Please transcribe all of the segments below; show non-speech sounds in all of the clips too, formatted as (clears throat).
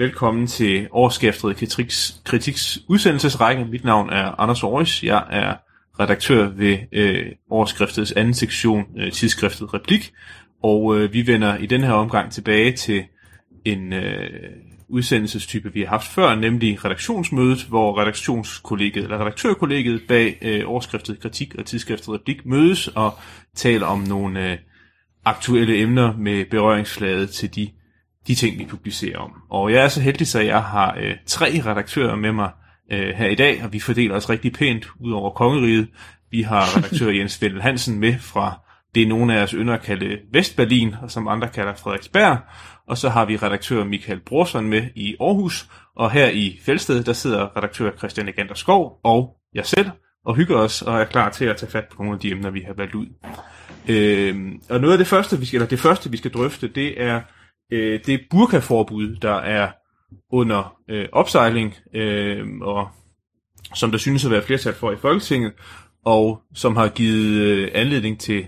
Velkommen til årsskæftet kritiks, kritiks udsendelsesrække. Mit navn er Anders Aarhus. Jeg er redaktør ved øh, årskriftets anden sektion, øh, tidsskriftet Replik. Og øh, vi vender i den her omgang tilbage til en øh, udsendelsestype, vi har haft før, nemlig redaktionsmødet, hvor redaktionskollegiet, eller redaktørkollegiet bag øh, årskriftet Kritik og tidsskriftet Replik mødes og taler om nogle øh, aktuelle emner med berøringsflade til de de ting, vi publicerer om. Og jeg er så heldig, så jeg har øh, tre redaktører med mig øh, her i dag, og vi fordeler os rigtig pænt ud over kongeriget. Vi har (laughs) redaktør Jens Vendel Hansen med fra det, nogle af os ynder at kalde Vestberlin, og som andre kalder Frederiksberg. Og så har vi redaktør Michael Brorson med i Aarhus, og her i Fælsted, der sidder redaktør Christian Egander Skov og jeg selv, og hygger os og er klar til at tage fat på nogle af de emner, vi har valgt ud. Øh, og noget af det første, vi skal, eller det første, vi skal drøfte, det er øh, det burkaforbud, der er under øh, opsejling, øh, og som der synes at være flertal for i Folketinget, og som har givet øh, anledning til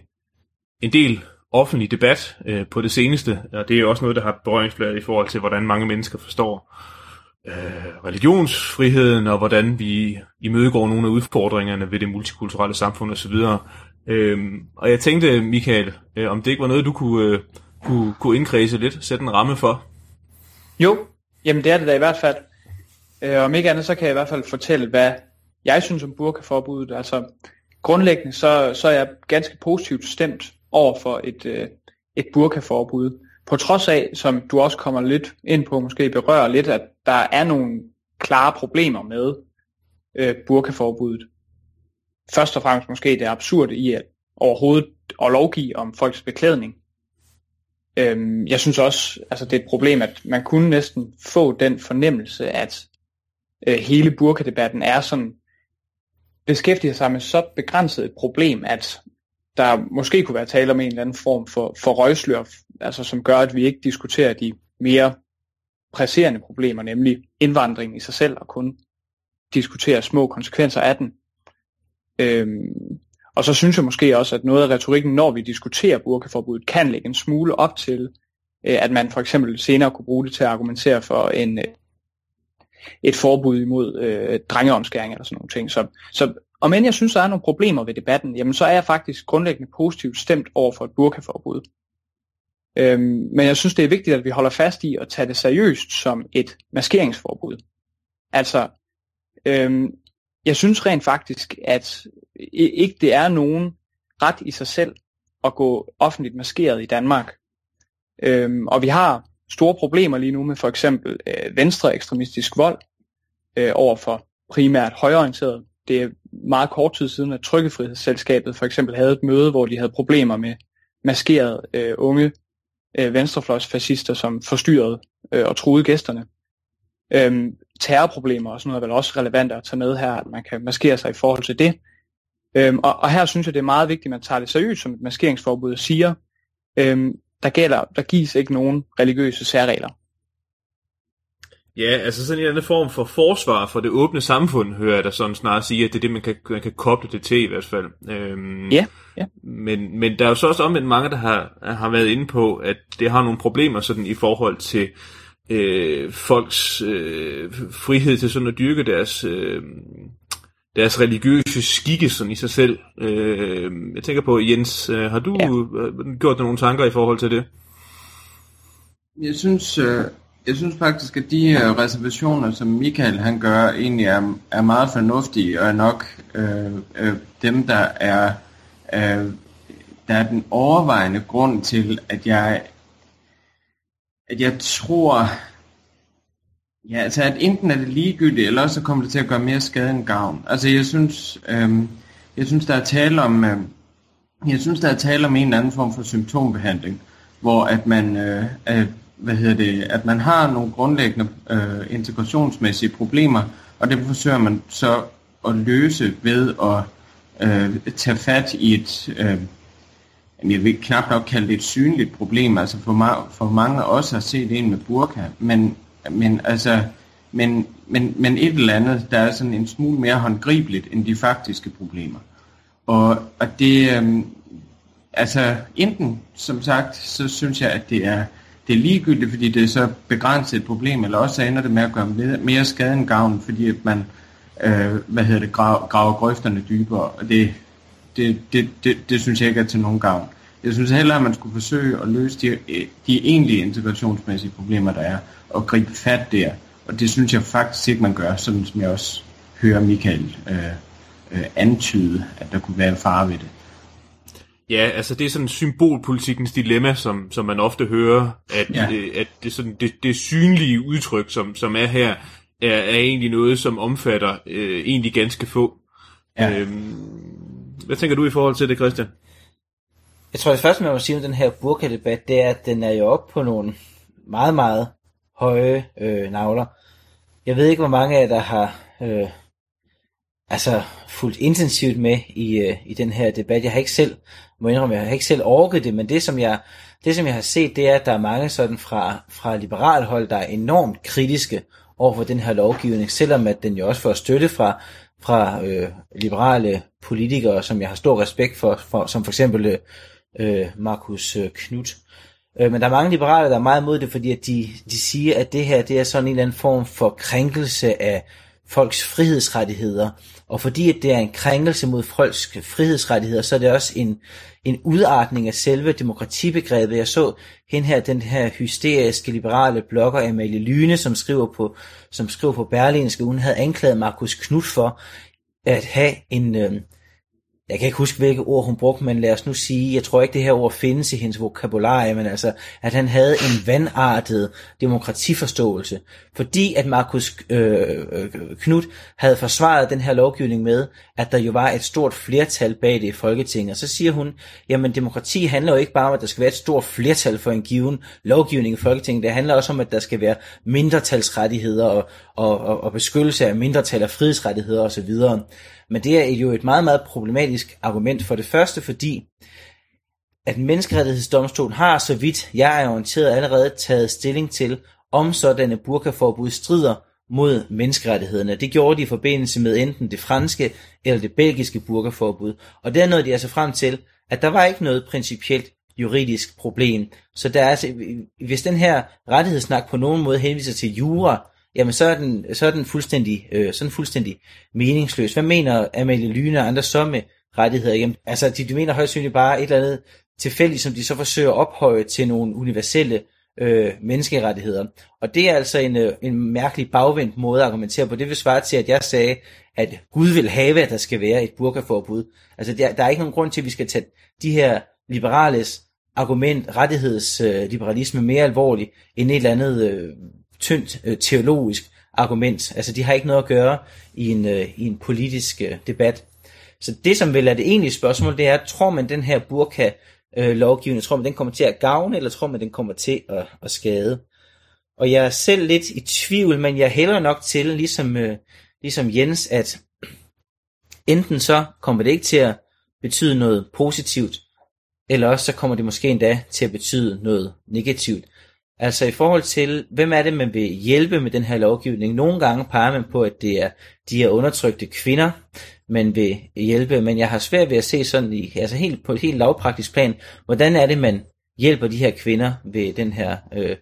en del offentlig debat øh, på det seneste, og det er også noget, der har berøringsfladet i forhold til, hvordan mange mennesker forstår øh, religionsfriheden, og hvordan vi imødegår nogle af udfordringerne ved det multikulturelle samfund osv. Øh, og jeg tænkte, Michael, øh, om det ikke var noget, du kunne øh, kunne, kunne indkredse lidt, sætte en ramme for? Jo, jamen det er det da i hvert fald. Øh, om ikke andet, så kan jeg i hvert fald fortælle, hvad jeg synes om burkaforbuddet. Altså grundlæggende, så, så er jeg ganske positivt stemt over for et, øh, et burkaforbud. På trods af, som du også kommer lidt ind på, måske berører lidt, at der er nogle klare problemer med øh, burkaforbuddet. Først og fremmest måske det absurde i at overhovedet at lovgive om folks beklædning. Øhm, jeg synes også, altså det er et problem, at man kunne næsten få den fornemmelse, at øh, hele burkadebatten er sådan, beskæftiger sig med så begrænset et problem, at der måske kunne være tale om en eller anden form for, for røgslør, altså som gør, at vi ikke diskuterer de mere presserende problemer, nemlig indvandring i sig selv, og kun diskuterer små konsekvenser af den. Øhm, og så synes jeg måske også, at noget af retorikken, når vi diskuterer burkaforbuddet, kan lægge en smule op til, øh, at man for eksempel senere kunne bruge det til at argumentere for en, øh, et forbud imod øh, drengeomskæring eller sådan nogle ting. Så, så om end jeg synes, der er nogle problemer ved debatten, jamen så er jeg faktisk grundlæggende positivt stemt over for et burkaforbud. Øhm, men jeg synes, det er vigtigt, at vi holder fast i at tage det seriøst som et maskeringsforbud. Altså, øhm, jeg synes rent faktisk, at ikke det er nogen ret i sig selv at gå offentligt maskeret i Danmark. Øhm, og vi har store problemer lige nu med for eksempel øh, venstre ekstremistisk vold øh, over for primært højorienteret. Det er meget kort tid siden, at Trykkefrihedsselskabet for eksempel havde et møde, hvor de havde problemer med maskerede øh, unge øh, venstrefløjsfascister, som forstyrrede øh, og truede gæsterne. Øhm, terrorproblemer og sådan noget er vel også relevant at tage med her, at man kan maskere sig i forhold til det. Øhm, og, og her synes jeg, det er meget vigtigt, at man tager det seriøst, som et maskeringsforbud siger, øhm, der, gælder, der gives ikke nogen religiøse særregler. Ja, altså sådan en anden form for forsvar for det åbne samfund, hører jeg da sådan snart sige, at det er det, man kan, man kan koble det til i hvert fald. Øhm, ja, ja. Men, men der er jo så også omvendt mange, der har, har været inde på, at det har nogle problemer sådan i forhold til øh, folks øh, frihed til sådan at dyrke deres, øh, deres religiøse skikke sådan i sig selv. Øh, jeg tænker på, Jens, øh, har du ja. Øh, gjort dig nogle tanker i forhold til det? Jeg synes, øh, jeg synes faktisk, at de her reservationer, som Michael han gør, egentlig er, er meget fornuftige, og er nok øh, øh, dem, der er, øh, der er den overvejende grund til, at jeg at jeg tror, ja, altså at enten er det ligegyldigt, eller så kommer det til at gøre mere skade end gavn. Altså jeg synes, øhm, jeg synes der er tale om, øh, jeg synes der er tale om en eller anden form for symptombehandling, hvor at man, øh, at, hvad hedder det, at man har nogle grundlæggende øh, integrationsmæssige problemer, og det forsøger man så at løse ved at øh, tage fat i et øh, jeg vil knap nok kalde det et synligt problem, altså for, ma- for mange også har set en med burka, men, men altså, men, men, men et eller andet, der er sådan en smule mere håndgribeligt end de faktiske problemer. Og, og det, øhm, altså enten, som sagt, så synes jeg, at det er det er ligegyldigt, fordi det er så begrænset et problem, eller også ender det med at gøre mere skade end gavn, fordi at man øh, hvad hedder det, graver, graver grøfterne dybere, og det, det, det, det, det synes jeg ikke er til nogen gavn. Jeg synes heller, at man skulle forsøge at løse de, de egentlige integrationsmæssige problemer, der er, og gribe fat der. Og det synes jeg faktisk ikke, man gør, sådan som jeg også hører Michael øh, øh, antyde, at der kunne være en fare ved det. Ja, altså det er sådan symbolpolitikens dilemma, som, som man ofte hører, at, ja. øh, at det, sådan, det, det synlige udtryk, som, som er her, er, er egentlig noget, som omfatter øh, egentlig ganske få. Ja. Øhm, hvad tænker du i forhold til det, Christian? Jeg tror, det første, man må sige om den her burka-debat, det er, at den er jo op på nogle meget, meget høje øh, navler. Jeg ved ikke, hvor mange af jer, der har øh, altså fuldt intensivt med i, øh, i den her debat. Jeg har ikke selv, må indrømme, jeg har ikke selv orket det, men det som jeg, det, som jeg har set, det er, at der er mange sådan fra, fra liberal hold, der er enormt kritiske over for den her lovgivning, selvom at den jo også får støtte fra, fra øh, liberale politikere, som jeg har stor respekt for, for som for eksempel øh, øh, Markus øh, Knudt. Øh, men der er mange liberale, der er meget imod det, fordi at de, de siger, at det her det er sådan en eller anden form for krænkelse af folks frihedsrettigheder. Og fordi at det er en krænkelse mod folks frihedsrettigheder, så er det også en, en udartning af selve demokratibegrebet. Jeg så hende her, den her hysteriske liberale blogger Amalie Lyne, som skriver på, som skriver på Berlinske, hun havde anklaget Markus Knud for at have en, øh, jeg kan ikke huske, hvilke ord hun brugte, men lad os nu sige, jeg tror ikke, det her ord findes i hendes vokabularie, men altså, at han havde en vandartet demokratiforståelse. Fordi at Markus øh, øh Knud havde forsvaret den her lovgivning med, at der jo var et stort flertal bag det i Folketinget. Og så siger hun, jamen demokrati handler jo ikke bare om, at der skal være et stort flertal for en given lovgivning i Folketinget. Det handler også om, at der skal være mindretalsrettigheder og, og, og, og beskyttelse af mindretal og frihedsrettigheder osv. Men det er jo et meget, meget problematisk argument for det første, fordi at menneskerettighedsdomstolen har, så vidt jeg er orienteret, allerede taget stilling til, om sådanne burkaforbud strider mod menneskerettighederne. Det gjorde de i forbindelse med enten det franske eller det belgiske burkaforbud. Og der nåede de altså frem til, at der var ikke noget principielt juridisk problem. Så der er altså, hvis den her rettighedssnak på nogen måde henviser til jura, jamen så er den, så er den fuldstændig, øh, sådan fuldstændig meningsløs. Hvad mener Amalie Lyne og andre så med rettigheder? Jamen, altså, de, de mener højst sandsynligt bare et eller andet tilfældigt, som de så forsøger at ophøje til nogle universelle øh, menneskerettigheder. Og det er altså en, øh, en mærkelig bagvendt måde at argumentere på. Det vil svare til, at jeg sagde, at Gud vil have, at der skal være et burkaforbud. Altså, der, der er ikke nogen grund til, at vi skal tage de her liberales argument, rettighedsliberalisme, øh, mere alvorligt end et eller andet øh, tyndt øh, teologisk argument. Altså de har ikke noget at gøre i en, øh, i en politisk øh, debat. Så det som vel er det egentlige spørgsmål, det er, tror man den her burka øh, lovgivning, tror man den kommer til at gavne, eller tror man den kommer til at, at skade? Og jeg er selv lidt i tvivl, men jeg hælder nok til, ligesom, øh, ligesom Jens, at enten så kommer det ikke til at betyde noget positivt, eller også så kommer det måske endda til at betyde noget negativt. Altså i forhold til, hvem er det, man vil hjælpe med den her lovgivning? Nogle gange peger man på, at det er de her undertrykte kvinder, man vil hjælpe, men jeg har svært ved at se sådan i, altså helt, på et helt lavpraktisk plan, hvordan er det, man hjælper de her kvinder ved den her øh,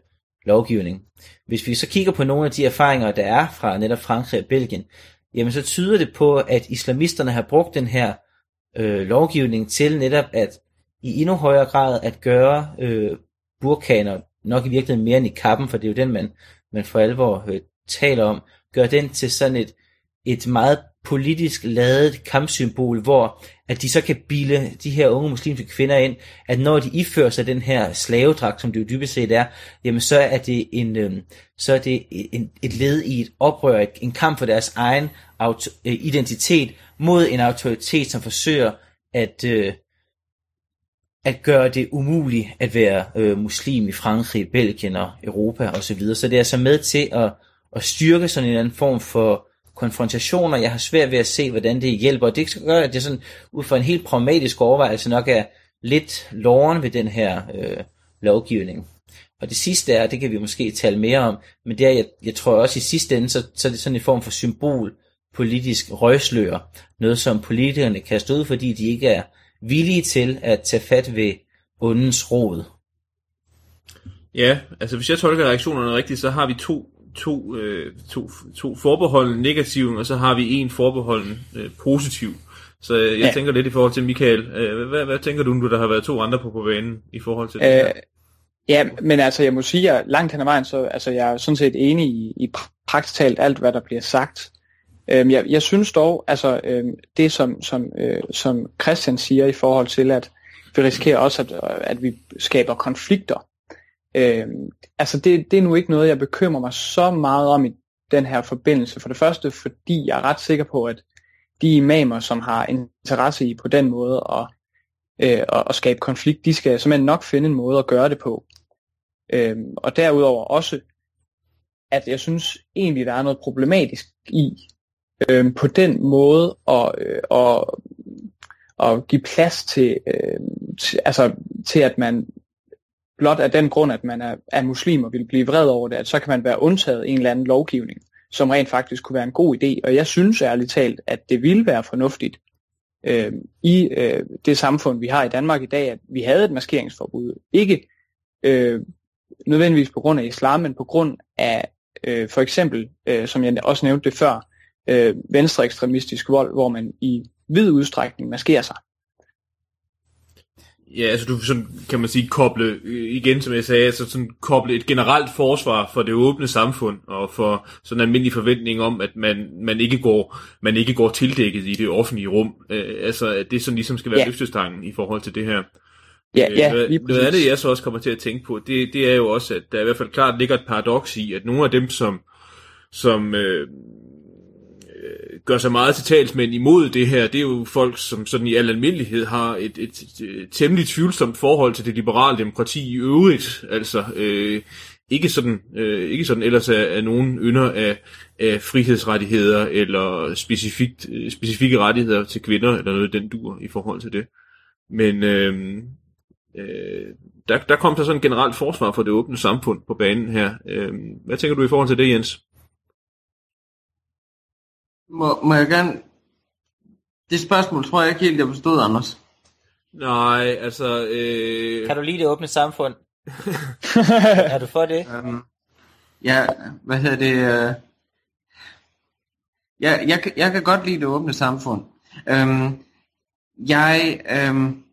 lovgivning. Hvis vi så kigger på nogle af de erfaringer, der er fra netop Frankrig og Belgien, jamen så tyder det på, at islamisterne har brugt den her øh, lovgivning til netop at i endnu højere grad at gøre øh, burkaner nok i virkeligheden mere end i kappen, for det er jo den, man, man for alvor øh, taler om, gør den til sådan et, et meget politisk ladet kampsymbol, hvor at de så kan bile de her unge muslimske kvinder ind, at når de ifører sig den her slavedragt, som det jo dybest set er, jamen så er det en, øh, så er det en, et led i et oprør, en kamp for deres egen auto, øh, identitet mod en autoritet, som forsøger at, øh, at gøre det umuligt at være øh, muslim i Frankrig, Belgien og Europa osv. Så, videre. så det er altså med til at, at styrke sådan en eller anden form for konfrontationer. Jeg har svært ved at se, hvordan det hjælper, og det gør, at det sådan, ud fra en helt pragmatisk overvejelse nok er lidt loven ved den her øh, lovgivning. Og det sidste er, det kan vi måske tale mere om, men det er, jeg, jeg tror også i sidste ende, så, så er det sådan en form for symbol, politisk røgslør. Noget som politikerne kan stå ud, fordi de ikke er villige til at tage fat ved ondens rod. Ja, altså hvis jeg tolker reaktionerne rigtigt, så har vi to, to, øh, to, to forbeholden negative, og så har vi en forbeholden øh, positiv. Så øh, jeg ja. tænker lidt i forhold til Michael. Øh, hvad, hvad tænker du, nu der har været to andre på på banen i forhold til det øh, her? Ja, men altså jeg må sige, at langt hen ad vejen, så altså, jeg er sådan set enig i, i praktisk talt alt, hvad der bliver sagt. Øhm, jeg, jeg synes dog, altså øhm, det som, som, øh, som Christian siger i forhold til, at vi risikerer også, at, at vi skaber konflikter. Øhm, altså det, det er nu ikke noget, jeg bekymrer mig så meget om i den her forbindelse. For det første, fordi jeg er ret sikker på, at de imamer, som har interesse i på den måde at, øh, at, at skabe konflikt, de skal simpelthen nok finde en måde at gøre det på. Øhm, og derudover også, at jeg synes egentlig, der er noget problematisk i øhm, på den måde at, øh, og, give plads til, øh, til, altså, til, at man blot af den grund, at man er, er muslim og vil blive vred over det, at så kan man være undtaget en eller anden lovgivning, som rent faktisk kunne være en god idé. Og jeg synes ærligt talt, at det ville være fornuftigt øh, i øh, det samfund, vi har i Danmark i dag, at vi havde et maskeringsforbud. Ikke øh, nødvendigvis på grund af islam, men på grund af øh, for eksempel, øh, som jeg også nævnte det før, øh, venstre ekstremistisk vold, hvor man i vid udstrækning maskerer sig. Ja, altså du sådan, kan man sige, koble, øh, igen som jeg sagde, altså sådan koble et generelt forsvar for det åbne samfund, og for sådan en almindelig forventning om, at man, man, ikke, går, man ikke går tildækket i det offentlige rum. Øh, altså at det sådan ligesom skal være ja. løftestangen i forhold til det her. Ja, ja, øh, lige Noget andet, jeg så også kommer til at tænke på, det, det er jo også, at der i hvert fald klart ligger et paradoks i, at nogle af dem, som, som øh, øh, gør sig meget til talsmænd imod det her, det er jo folk, som sådan i al almindelighed har et, et, et, temmelig tvivlsomt forhold til det liberale demokrati i øvrigt. Altså øh, ikke sådan, øh, ikke sådan ellers er, er nogen ynder af, af frihedsrettigheder eller specifikt, øh, specifikke rettigheder til kvinder eller noget den dur i forhold til det. Men øh, øh, der, der kom så sådan en generelt forsvar for det åbne samfund på banen her. Øh, hvad tænker du i forhold til det, Jens? Må, må jeg gerne... Det spørgsmål tror jeg ikke helt, jeg forstod, Anders. Nej, altså... Øh... Kan du lide det åbne samfund? (laughs) er du for det? Um, ja, hvad hedder det? Uh... Ja, jeg, jeg kan godt lide det åbne samfund. Um, jeg... Um...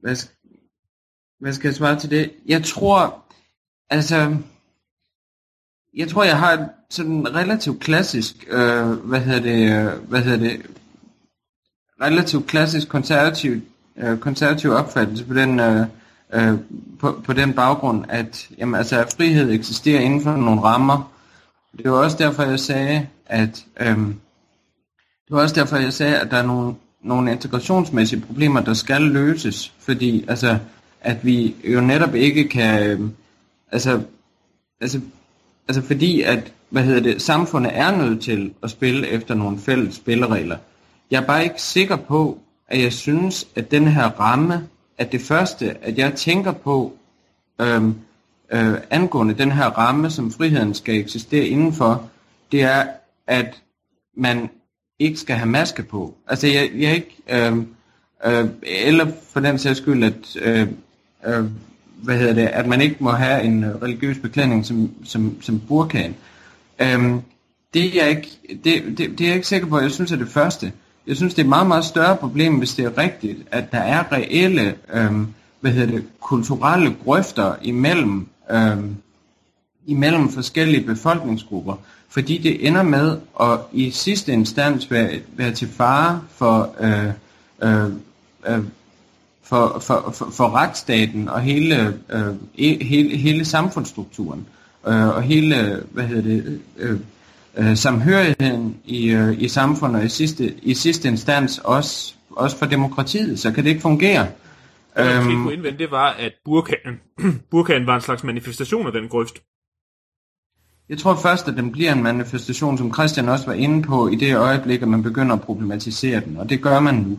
Hvad, hvad skal jeg svare til det? Jeg tror... Altså jeg tror, jeg har et sådan relativt klassisk, øh, hvad hedder det, øh, hvad hedder det, relativt klassisk konservativ, øh, konservativ opfattelse på den, øh, øh, på, på den baggrund, at, jamen, altså, at frihed eksisterer inden for nogle rammer. Det var også derfor, jeg sagde, at øh, det var også derfor, jeg sagde, at der er nogle, nogle integrationsmæssige problemer, der skal løses, fordi altså, at vi jo netop ikke kan, øh, altså, altså altså fordi at, hvad hedder det, samfundet er nødt til at spille efter nogle fælles spilleregler. Jeg er bare ikke sikker på, at jeg synes, at den her ramme, at det første, at jeg tænker på, øhm, øh, angående den her ramme, som friheden skal eksistere indenfor, det er, at man ikke skal have maske på. Altså jeg, jeg ikke, øh, øh, eller for den sags skyld, at øh, øh, hvad hedder det, at man ikke må have en øh, religiøs beklædning som, som, som burkaen. Øhm, det, er jeg ikke, det, det, det er jeg ikke sikker på, jeg synes er det første. Jeg synes, det er et meget, meget større problem, hvis det er rigtigt, at der er reelle, øhm, hvad hedder det, kulturelle grøfter imellem, øhm, imellem forskellige befolkningsgrupper, fordi det ender med at i sidste instans være, være til fare for øh, øh, øh, for, for, for, for retsstaten og hele, øh, hele, hele samfundsstrukturen øh, og hele hvad hedder det, øh, øh, samhørigheden i, øh, i samfundet og i sidste, i sidste instans også, også for demokratiet, så kan det ikke fungere. Det, jeg øhm, kunne indvende, det var, at burkanen, (clears throat) burkanen var en slags manifestation af den grøft. Jeg tror først, at den bliver en manifestation, som Christian også var inde på, i det øjeblik, at man begynder at problematisere den, og det gør man nu.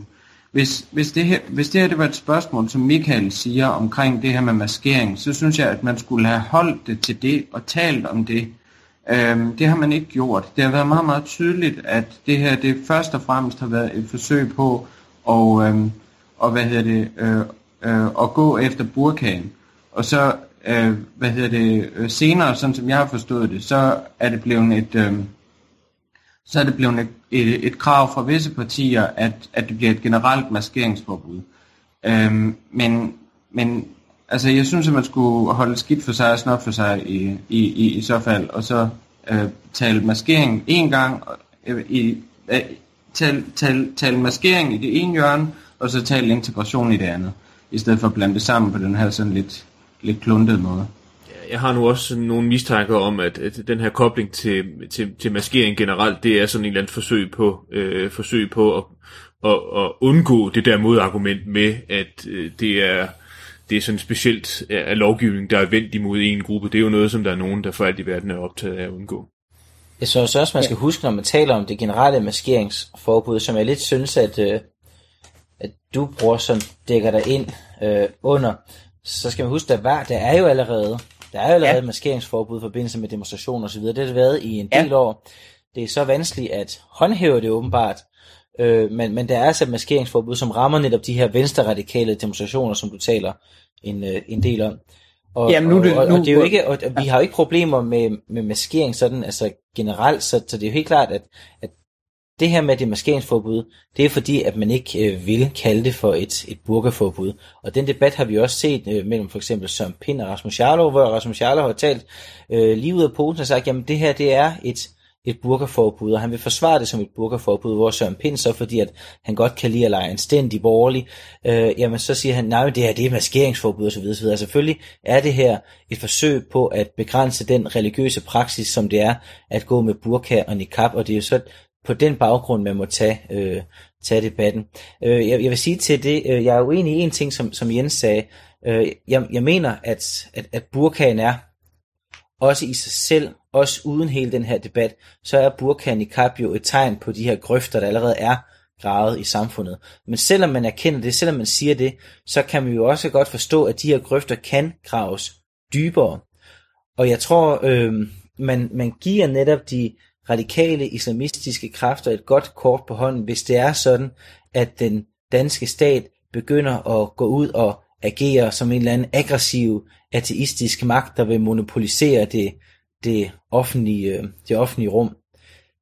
Hvis, hvis, det her, hvis det her det var et spørgsmål, som Michael siger omkring det her med maskering, så synes jeg, at man skulle have holdt det til det og talt om det. Øhm, det har man ikke gjort. Det har været meget, meget tydeligt, at det her det først og fremmest har været et forsøg på at, øhm, og, hvad hedder det, øh, øh, at gå efter burkagen. og så, øh, hvad hedder det, øh, senere, sådan som jeg har forstået det, så er det blevet et, øh, så er det blevet et, et, et krav fra visse partier, at, at det bliver et generelt maskeringsforbud. Øhm, men, men altså, jeg synes, at man skulle holde skidt for sig og snot for sig i, i, i, i så fald, og så øh, tale maskering en gang, øh, i, øh, tale, tale, tale maskering i det ene hjørne, og så tale integration i det andet, i stedet for at blande det sammen på den her sådan lidt, lidt kluntede måde. Jeg har nu også nogle mistanker om, at, at den her kobling til, til, til maskering generelt, det er sådan en eller anden forsøg på, øh, forsøg på at, at, at undgå det der modargument med, at øh, det er det er sådan specielt af lovgivning, der er vendt imod en gruppe. Det er jo noget, som der er nogen, der for alt i verden er optaget af at undgå. Jeg synes også, man skal huske, når man taler om det generelle maskeringsforbud, som jeg lidt synes, at, øh, at du bruger, som dækker dig ind øh, under, så skal man huske, at der, der er jo allerede, der er jo allerede ja. maskeringsforbud i forbindelse med demonstrationer osv. Det har det været i en del ja. år. Det er så vanskeligt at håndhæve det åbenbart, øh, men, men der er altså et maskeringsforbud, som rammer netop de her venstre-radikale demonstrationer, som du taler en, øh, en del om. Og, Jamen, nu, det, og, og, og det er jo ikke, og, vi har jo ikke problemer med, med maskering sådan, altså generelt, så, så det er jo helt klart, at, at det her med det maskeringsforbud, det er fordi, at man ikke øh, vil kalde det for et, et burkaforbud. Og den debat har vi også set øh, mellem for eksempel Søren Pind og Rasmus Jarlov, hvor Rasmus Jarlov har talt øh, lige ud af posen og sagt, jamen det her det er et, et burkaforbud, og han vil forsvare det som et burkaforbud, hvor Søren Pind så, fordi at han godt kan lide at lege en stændig borgerlig, øh, jamen så siger han, nej, det her det er maskeringsforbud osv. osv. Selvfølgelig er det her et forsøg på at begrænse den religiøse praksis, som det er at gå med burka og niqab, og det er jo så på den baggrund, man må tage, øh, tage debatten. Øh, jeg, jeg vil sige til det, øh, jeg er uenig i en ting, som, som Jens sagde. Øh, jeg, jeg mener, at, at, at burkaen er også i sig selv, også uden hele den her debat, så er burka niqab jo et tegn på de her grøfter, der allerede er gravet i samfundet. Men selvom man erkender det, selvom man siger det, så kan man jo også godt forstå, at de her grøfter kan graves dybere. Og jeg tror, øh, man, man giver netop de radikale islamistiske kræfter et godt kort på hånden, hvis det er sådan, at den danske stat begynder at gå ud og agere som en eller anden aggressiv ateistisk magt, der vil monopolisere det, det, offentlige, det offentlige rum.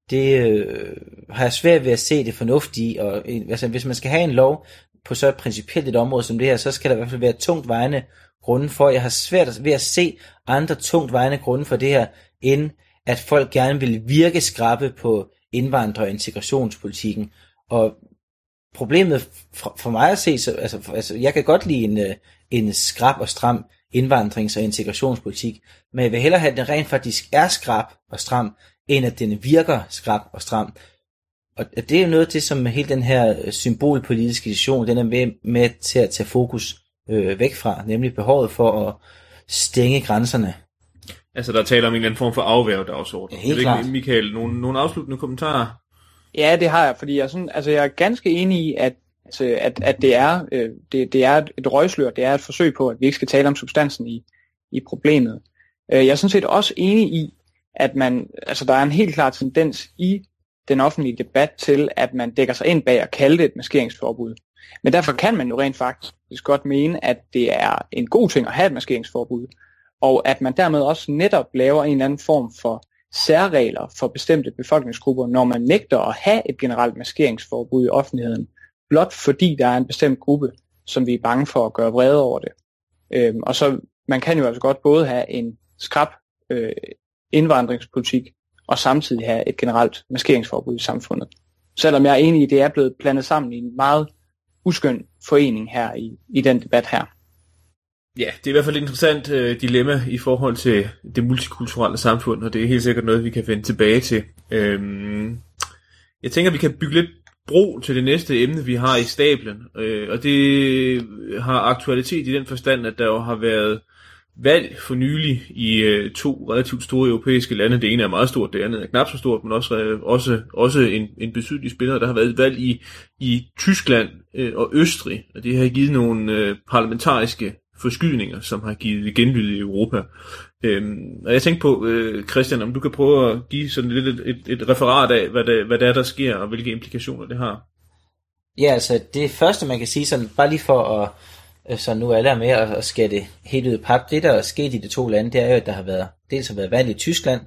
Det øh, har jeg svært ved at se det fornuftige og altså, hvis man skal have en lov på så principielt et område som det her, så skal der i hvert fald være tungt vejende grunde for. Jeg har svært ved at se andre tungt vejende grunde for det her, end at folk gerne vil virke skrappe på indvandrer- og integrationspolitikken. Og problemet for, for mig at se, så, altså, altså, jeg kan godt lide en, øh, en skrab og stram indvandrings- og integrationspolitik, men jeg vil hellere have, at den rent faktisk er skrab og stram, end at den virker skrab og stram. Og det er jo noget til, som hele den her øh, symbolpolitiske diskussion, den er med, med til at tage fokus øh, væk fra, nemlig behovet for at stænge grænserne Altså, der taler om en eller anden form for afværgedagsorden. Ja, helt klart. Michael, nogle, nogle afsluttende kommentarer? Ja, det har jeg, fordi jeg, sådan, altså, jeg er ganske enig i, at, at, at det, er, øh, det, det er et røgslør, det er et forsøg på, at vi ikke skal tale om substansen i, i problemet. Øh, jeg er sådan set også enig i, at man, altså, der er en helt klar tendens i den offentlige debat til, at man dækker sig ind bag at kalde det et maskeringsforbud. Men derfor kan man jo rent faktisk godt mene, at det er en god ting at have et maskeringsforbud, og at man dermed også netop laver en eller anden form for særregler for bestemte befolkningsgrupper, når man nægter at have et generelt maskeringsforbud i offentligheden, blot fordi der er en bestemt gruppe, som vi er bange for at gøre vrede over det. Øhm, og så man kan jo altså godt både have en skrab øh, indvandringspolitik, og samtidig have et generelt maskeringsforbud i samfundet. Selvom jeg er enig i, at det er blevet blandet sammen i en meget uskøn forening her i, i den debat her. Ja, det er i hvert fald et interessant øh, dilemma i forhold til det multikulturelle samfund, og det er helt sikkert noget, vi kan vende tilbage til. Øhm, jeg tænker, vi kan bygge lidt bro til det næste emne, vi har i stablen, øh, og det har aktualitet i den forstand, at der jo har været valg for nylig i øh, to relativt store europæiske lande. Det ene er meget stort, det andet er knap så stort, men også, øh, også, også en, en betydelig spiller. Der har været valg i, i Tyskland øh, og Østrig, og det har givet nogle øh, parlamentariske forskydninger, som har givet genlyd i Europa. Øhm, og jeg tænkte på, øh, Christian, om du kan prøve at give sådan lidt et, et, et referat af, hvad det, hvad det er, der sker, og hvilke implikationer det har. Ja, altså det første, man kan sige, sådan, bare lige for at øh, så nu alle er med at, at skære det helt ud i pap. Det, der er sket i de to lande, det er jo, at der har været, dels har været valg i Tyskland,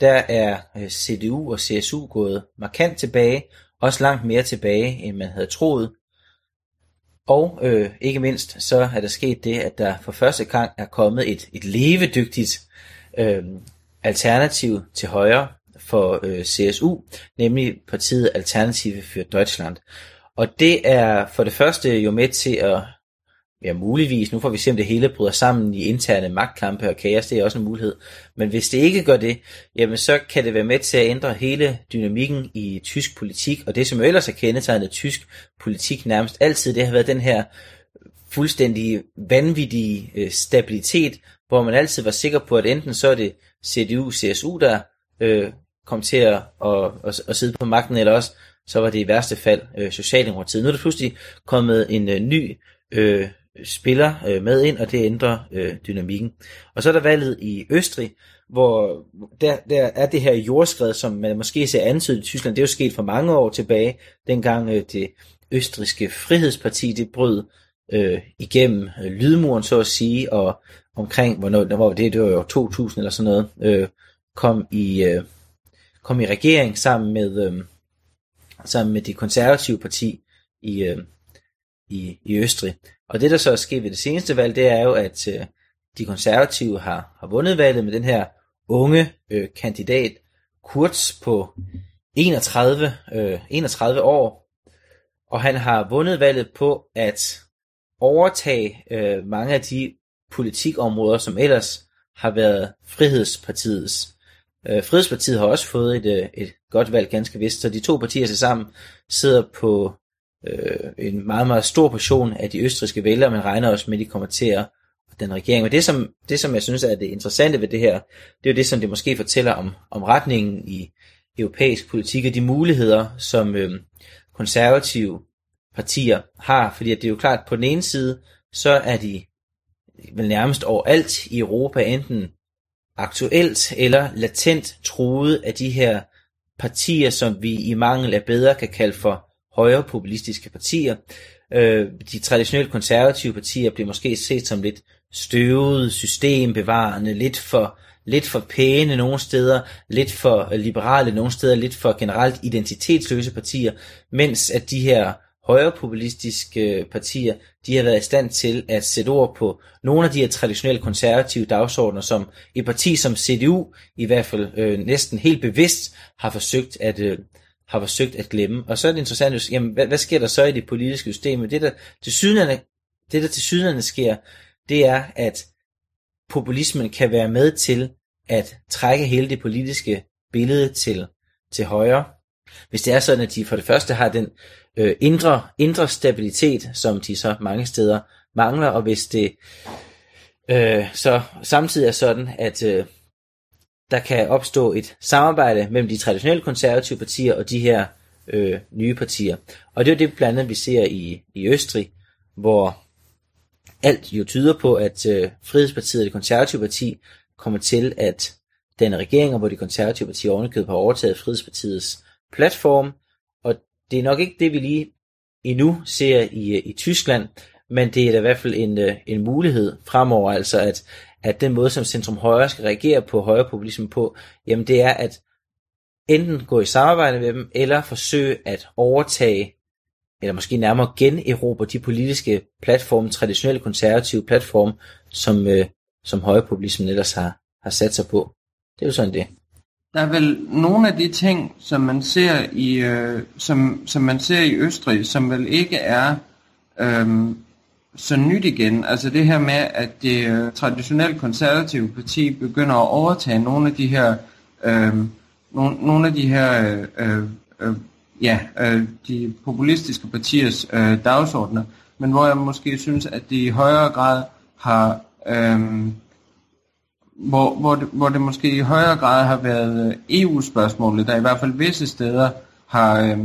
der er øh, CDU og CSU gået markant tilbage, også langt mere tilbage, end man havde troet. Og øh, ikke mindst, så er der sket det, at der for første gang er kommet et, et levedygtigt øh, alternativ til højre for øh, CSU, nemlig partiet Alternative für Deutschland. Og det er for det første jo med til at Ja, muligvis. Nu får vi se, om det hele bryder sammen i interne magtkampe og kaos. Det er også en mulighed. Men hvis det ikke gør det, jamen så kan det være med til at ændre hele dynamikken i tysk politik. Og det, som jo ellers er kendetegnet tysk politik nærmest altid, det har været den her fuldstændig vanvittige øh, stabilitet, hvor man altid var sikker på, at enten så er det CDU, CSU, der øh, kom til at, at, at, at sidde på magten, eller også så var det i værste fald øh, Socialdemokratiet. Nu er der pludselig kommet en øh, ny øh, spiller øh, med ind, og det ændrer øh, dynamikken. Og så er der valget i Østrig, hvor der, der er det her jordskred, som man måske ser antydet i Tyskland, det er jo sket for mange år tilbage, dengang øh, det østriske frihedsparti, det brød øh, igennem øh, lydmuren, så at sige, og omkring, hvornår, der var det, det var jo 2000 eller sådan noget, øh, kom i øh, kom i regering sammen med øh, sammen med det konservative parti i, øh, i, i Østrig. Og det, der så er sket ved det seneste valg, det er jo, at øh, de konservative har, har vundet valget med den her unge øh, kandidat, Kurz, på 31, øh, 31 år. Og han har vundet valget på at overtage øh, mange af de politikområder, som ellers har været Frihedspartiets. Øh, Frihedspartiet har også fået et, øh, et godt valg, ganske vist, så de to partier til sammen sidder på øh, en meget, meget stor portion af de østriske vælgere, man regner også med, at de kommer til at den regering. Men det som, det, som jeg synes er det interessante ved det her, det er jo det, som det måske fortæller om, om retningen i europæisk politik og de muligheder, som øh, konservative partier har. Fordi at det er jo klart, at på den ene side, så er de vel nærmest overalt i Europa enten aktuelt eller latent truet af de her partier, som vi i mangel af bedre kan kalde for højre populistiske partier. Øh, de traditionelt konservative partier bliver måske set som lidt støvede, systembevarende, lidt for, lidt for pæne nogle steder, lidt for øh, liberale nogle steder, lidt for generelt identitetsløse partier, mens at de her højrepopulistiske partier, de har været i stand til at sætte ord på nogle af de her traditionelle konservative dagsordner, som et parti som CDU i hvert fald øh, næsten helt bevidst har forsøgt at, øh, har forsøgt at glemme. Og så er det interessant, jamen, hvad, hvad sker der så i det politiske system? Det der til sydende, det der til sydende sker, det er, at populismen kan være med til at trække hele det politiske billede til, til højre. Hvis det er sådan, at de for det første har den øh, indre, indre stabilitet, som de så mange steder mangler, og hvis det øh, så samtidig er sådan, at øh, der kan opstå et samarbejde mellem de traditionelle konservative partier og de her øh, nye partier. Og det er det blandt andet, vi ser i, i Østrig, hvor alt jo tyder på, at øh, Frihedspartiet og det konservative parti kommer til at danne regeringer, hvor de konservative partier ovenikøbet har overtaget Frihedspartiets platform, og det er nok ikke det, vi lige endnu ser i, øh, i Tyskland, men det er da i hvert fald en, øh, en mulighed fremover, altså at, at den måde, som Centrum Højre skal reagere på højrepopulismen på, jamen det er at enten gå i samarbejde med dem, eller forsøge at overtage, eller måske nærmere generobre de politiske platforme, traditionelle konservative platforme, som, øh, som højrepopulismen ellers har, har sat sig på. Det er jo sådan det. Der er vel nogle af de ting, som man ser i, øh, som, som man ser i Østrig, som vel ikke er øh, så nyt igen. Altså det her med, at det øh, traditionelle konservative parti begynder at overtage nogle af de her, øh, nogle, nogle af de her, øh, øh, øh, ja, øh, de populistiske partiers øh, dagsordner, men hvor jeg måske synes, at det i højere grad har, øh, hvor, hvor, det, hvor det måske i højere grad har været øh, EU-spørgsmålet, der i hvert fald visse steder har, øh,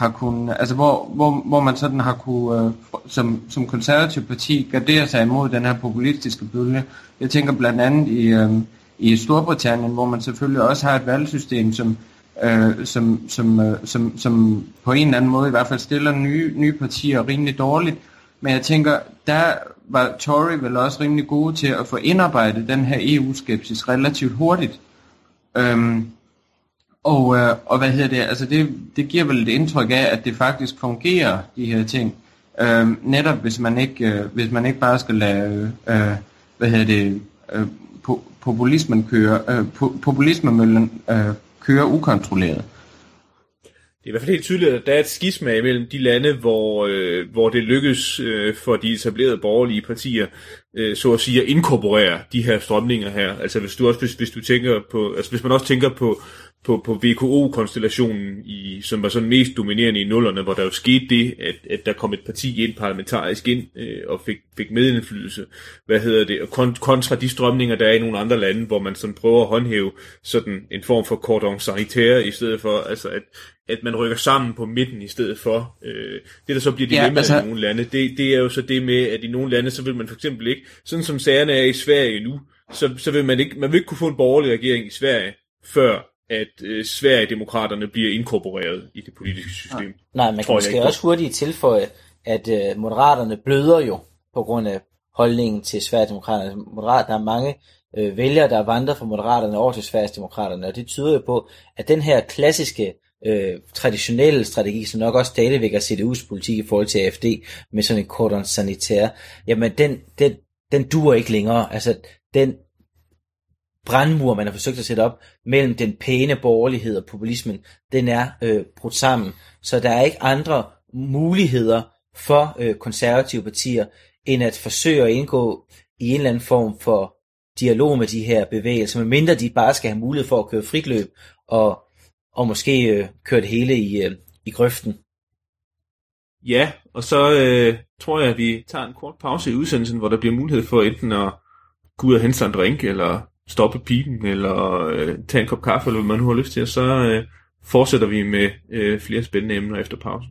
har kunnet, altså hvor, hvor, hvor man sådan har kunne, øh, som, som konservativ parti, gardere sig imod den her populistiske bølge. Jeg tænker blandt andet i, øh, i Storbritannien, hvor man selvfølgelig også har et valgsystem, som, øh, som, som, øh, som, som på en eller anden måde i hvert fald stiller nye, nye partier rimelig dårligt. Men jeg tænker, der var Tory vel også rimelig gode til at få indarbejdet den her EU-skepsis relativt hurtigt. Øhm, og, øh, og hvad hedder det, altså det, det giver vel et indtryk af, at det faktisk fungerer, de her ting. Øh, netop hvis man ikke, øh, hvis man ikke bare skal lade, øh, hvad hedder det, øh, populismen køre, øh, populismemøllen øh, køre ukontrolleret. Det er i hvert fald helt tydeligt, at der er et skisma imellem de lande, hvor, øh, hvor det lykkes øh, for de etablerede borgerlige partier, øh, så at sige, at inkorporere de her strømninger her. Altså hvis du også hvis, hvis du tænker på, altså hvis man også tænker på på, på VKO-konstellationen, i, som var sådan mest dominerende i nullerne, hvor der jo skete det, at, at der kom et parti ind parlamentarisk ind øh, og fik, fik medindflydelse, hvad hedder det, og kontra de strømninger, der er i nogle andre lande, hvor man sådan prøver at håndhæve sådan en form for cordon sanitaire, i stedet for, altså at, at man rykker sammen på midten i stedet for. Øh, det, der så bliver dilemmaet ja, altså... i nogle lande, det, det er jo så det med, at i nogle lande, så vil man for eksempel ikke, sådan som sagerne er i Sverige nu, så, så vil man ikke, man vil ikke kunne få en borgerlig regering i Sverige, før at øh, Sverigedemokraterne bliver inkorporeret i det politiske system. Nej, man kan måske også hurtigt tilføje, at øh, Moderaterne bløder jo på grund af holdningen til Sverigedemokraterne. Moderat, der er mange øh, vælgere, der er vandret fra Moderaterne over til Sverigedemokraterne, og det tyder jo på, at den her klassiske øh, traditionelle strategi, som nok også stadigvæk er CDU's politik i forhold til AFD, med sådan en cordon sanitær, jamen den, den, den duer ikke længere. Altså, den, brandmur, man har forsøgt at sætte op mellem den pæne borgerlighed og populismen, den er øh, brudt sammen. Så der er ikke andre muligheder for øh, konservative partier, end at forsøge at indgå i en eller anden form for dialog med de her bevægelser, medmindre de bare skal have mulighed for at køre fritløb og, og måske øh, køre det hele i, øh, i grøften. Ja, og så øh, tror jeg, at vi tager en kort pause i udsendelsen, hvor der bliver mulighed for enten at gå ud og hente sig en drink, eller stoppe pipen, eller øh, tage en kop kaffe, eller hvad man nu har lyst til, og så øh, fortsætter vi med øh, flere spændende emner efter pausen.